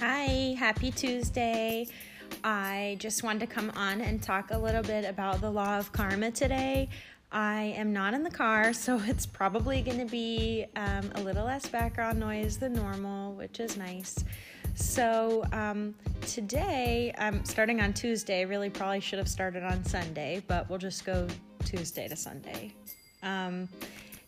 Hi, happy Tuesday. I just wanted to come on and talk a little bit about the law of karma today. I am not in the car, so it's probably going to be um, a little less background noise than normal, which is nice. So, um, today, I'm starting on Tuesday. Really, probably should have started on Sunday, but we'll just go Tuesday to Sunday. Um,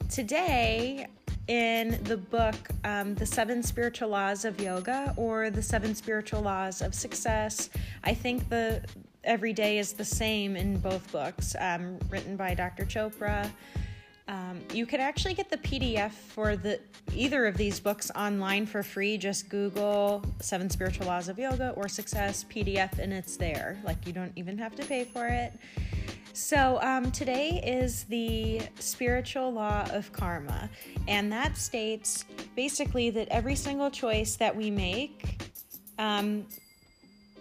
today, in the book um, The Seven Spiritual Laws of Yoga or The Seven Spiritual Laws of Success. I think the every day is the same in both books, um, written by Dr. Chopra. Um, you can actually get the PDF for the either of these books online for free. Just Google Seven Spiritual Laws of Yoga or Success PDF, and it's there. Like you don't even have to pay for it. So, um, today is the spiritual law of karma, and that states basically that every single choice that we make um,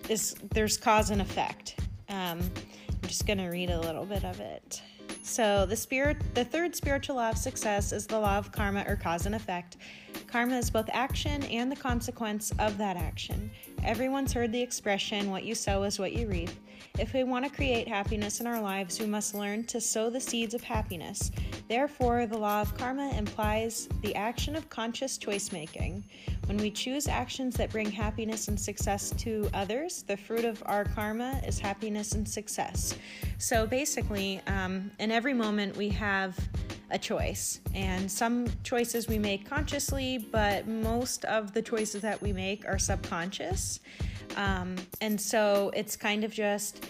is there's cause and effect. Um, I'm just going to read a little bit of it. So, the spirit, the third spiritual law of success is the law of karma or cause and effect. Karma is both action and the consequence of that action. Everyone's heard the expression, what you sow is what you reap. If we want to create happiness in our lives, we must learn to sow the seeds of happiness. Therefore, the law of karma implies the action of conscious choice making. When we choose actions that bring happiness and success to others, the fruit of our karma is happiness and success. So basically, um, in every moment, we have a choice. And some choices we make consciously, but most of the choices that we make are subconscious. Um, and so it's kind of just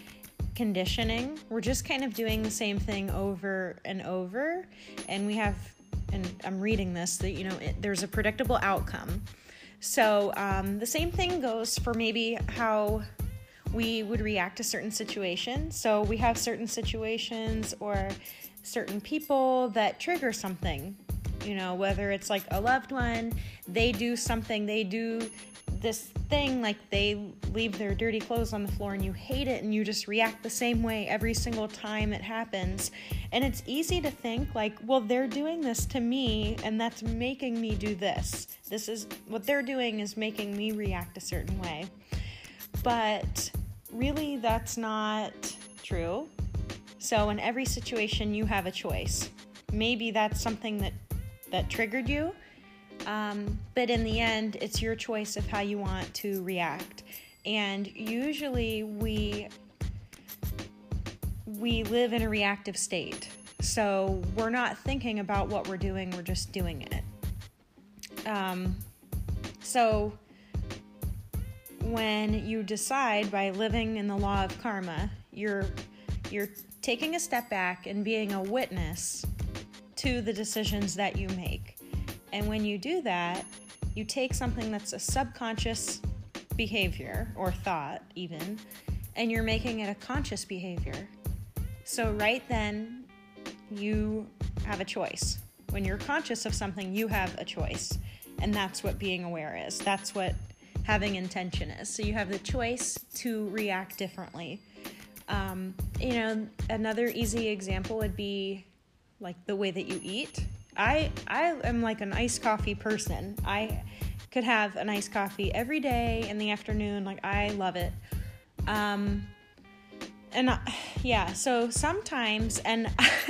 conditioning. We're just kind of doing the same thing over and over. And we have, and I'm reading this, that, you know, it, there's a predictable outcome. So um, the same thing goes for maybe how we would react to certain situations. So we have certain situations or certain people that trigger something. You know, whether it's like a loved one, they do something, they do this thing like they leave their dirty clothes on the floor and you hate it and you just react the same way every single time it happens. And it's easy to think like, well, they're doing this to me and that's making me do this. This is what they're doing is making me react a certain way. But really, that's not true. So, in every situation, you have a choice. Maybe that's something that, that triggered you um, but in the end, it's your choice of how you want to react. And usually we we live in a reactive state. So we're not thinking about what we're doing, we're just doing it. Um, so when you decide by living in the law of karma, you're you're taking a step back and being a witness to the decisions that you make. And when you do that, you take something that's a subconscious behavior or thought, even, and you're making it a conscious behavior. So, right then, you have a choice. When you're conscious of something, you have a choice. And that's what being aware is. That's what having intention is. So, you have the choice to react differently. Um, you know, another easy example would be like the way that you eat. I I am like an iced coffee person. I could have an iced coffee every day in the afternoon. Like I love it. Um, and uh, yeah, so sometimes and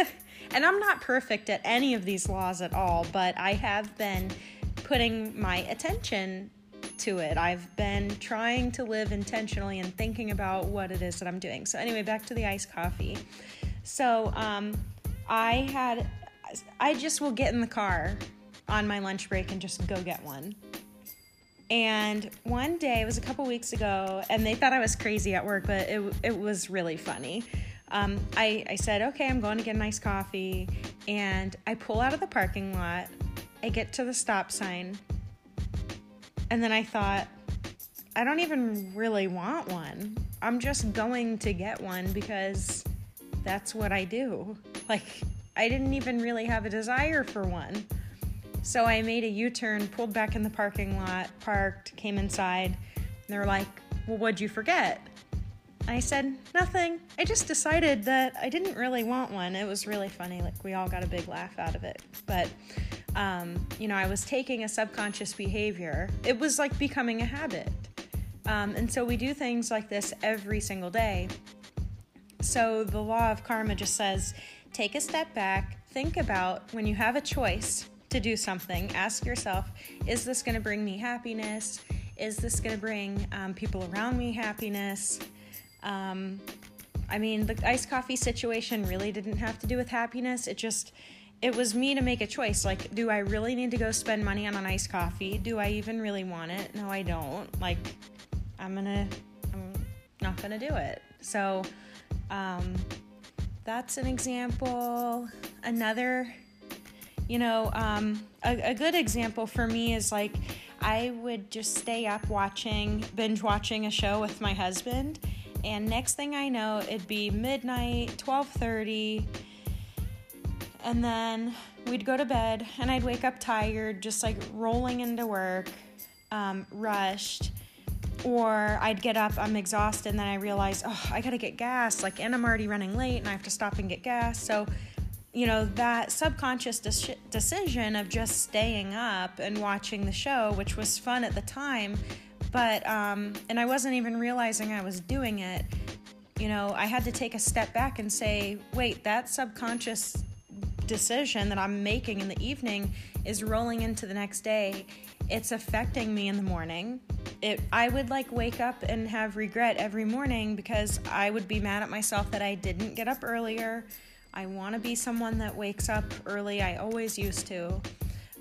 and I'm not perfect at any of these laws at all, but I have been putting my attention to it. I've been trying to live intentionally and thinking about what it is that I'm doing. So anyway, back to the iced coffee. So um, I had I just will get in the car on my lunch break and just go get one. And one day, it was a couple weeks ago, and they thought I was crazy at work, but it, it was really funny. Um, I, I said, okay, I'm going to get a nice coffee. And I pull out of the parking lot, I get to the stop sign, and then I thought, I don't even really want one. I'm just going to get one because that's what I do. Like, I didn't even really have a desire for one. So I made a U turn, pulled back in the parking lot, parked, came inside. And they're like, Well, what'd you forget? I said, Nothing. I just decided that I didn't really want one. It was really funny. Like, we all got a big laugh out of it. But, um, you know, I was taking a subconscious behavior, it was like becoming a habit. Um, and so we do things like this every single day. So the law of karma just says take a step back, think about when you have a choice to do something, ask yourself, is this going to bring me happiness? Is this going to bring um, people around me happiness? Um, I mean, the iced coffee situation really didn't have to do with happiness. It just, it was me to make a choice. Like, do I really need to go spend money on an iced coffee? Do I even really want it? No, I don't. Like, I'm gonna, I'm not gonna do it. So, um, that's an example. Another, you know, um, a, a good example for me is like, I would just stay up watching, binge watching a show with my husband and next thing I know, it'd be midnight, 12:30, and then we'd go to bed, and I'd wake up tired, just like rolling into work, um, rushed, or I'd get up, I'm exhausted, and then I realize, oh, I gotta get gas, like, and I'm already running late, and I have to stop and get gas. So, you know, that subconscious de- decision of just staying up and watching the show, which was fun at the time but, um, and I wasn't even realizing I was doing it. You know, I had to take a step back and say, wait, that subconscious decision that I'm making in the evening is rolling into the next day. It's affecting me in the morning. It, I would like wake up and have regret every morning because I would be mad at myself that I didn't get up earlier. I want to be someone that wakes up early. I always used to.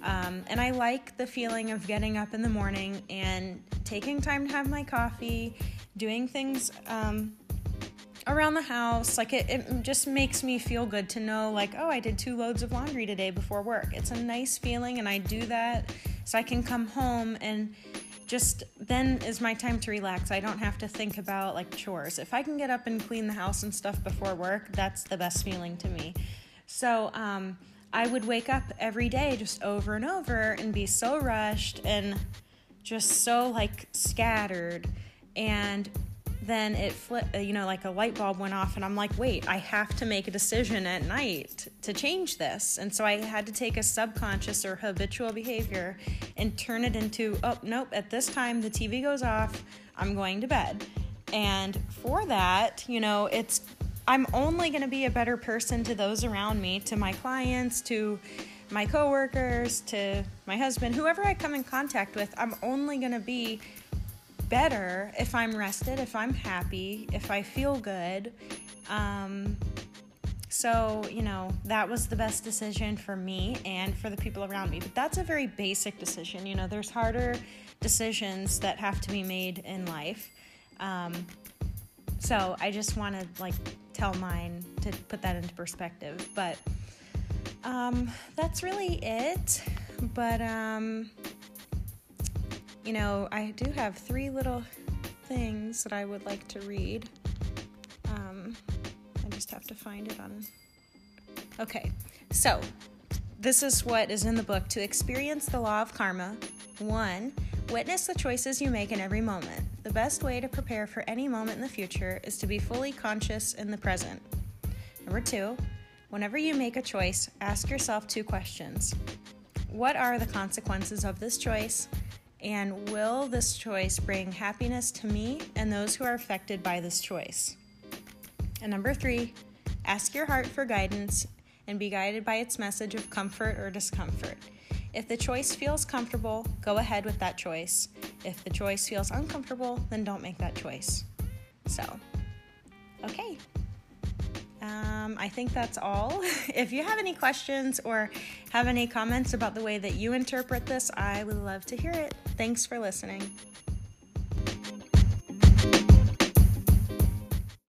Um, and I like the feeling of getting up in the morning and taking time to have my coffee, doing things um, around the house. Like it, it just makes me feel good to know, like, oh, I did two loads of laundry today before work. It's a nice feeling, and I do that so I can come home and just then is my time to relax. I don't have to think about like chores. If I can get up and clean the house and stuff before work, that's the best feeling to me. So, um, I would wake up every day just over and over and be so rushed and just so like scattered and then it flipped uh, you know like a light bulb went off and i'm like wait i have to make a decision at night to change this and so i had to take a subconscious or habitual behavior and turn it into oh nope at this time the tv goes off i'm going to bed and for that you know it's I'm only going to be a better person to those around me, to my clients, to my coworkers, to my husband, whoever I come in contact with. I'm only going to be better if I'm rested, if I'm happy, if I feel good. Um, so, you know, that was the best decision for me and for the people around me. But that's a very basic decision. You know, there's harder decisions that have to be made in life. Um, so I just want to like tell mine to put that into perspective. But um, that's really it. But, um, you know, I do have three little things that I would like to read. Um, I just have to find it on. Okay, so this is what is in the book to experience the law of karma. One, Witness the choices you make in every moment. The best way to prepare for any moment in the future is to be fully conscious in the present. Number two, whenever you make a choice, ask yourself two questions What are the consequences of this choice? And will this choice bring happiness to me and those who are affected by this choice? And number three, ask your heart for guidance and be guided by its message of comfort or discomfort. If the choice feels comfortable, go ahead with that choice. If the choice feels uncomfortable, then don't make that choice. So, okay. Um, I think that's all. if you have any questions or have any comments about the way that you interpret this, I would love to hear it. Thanks for listening.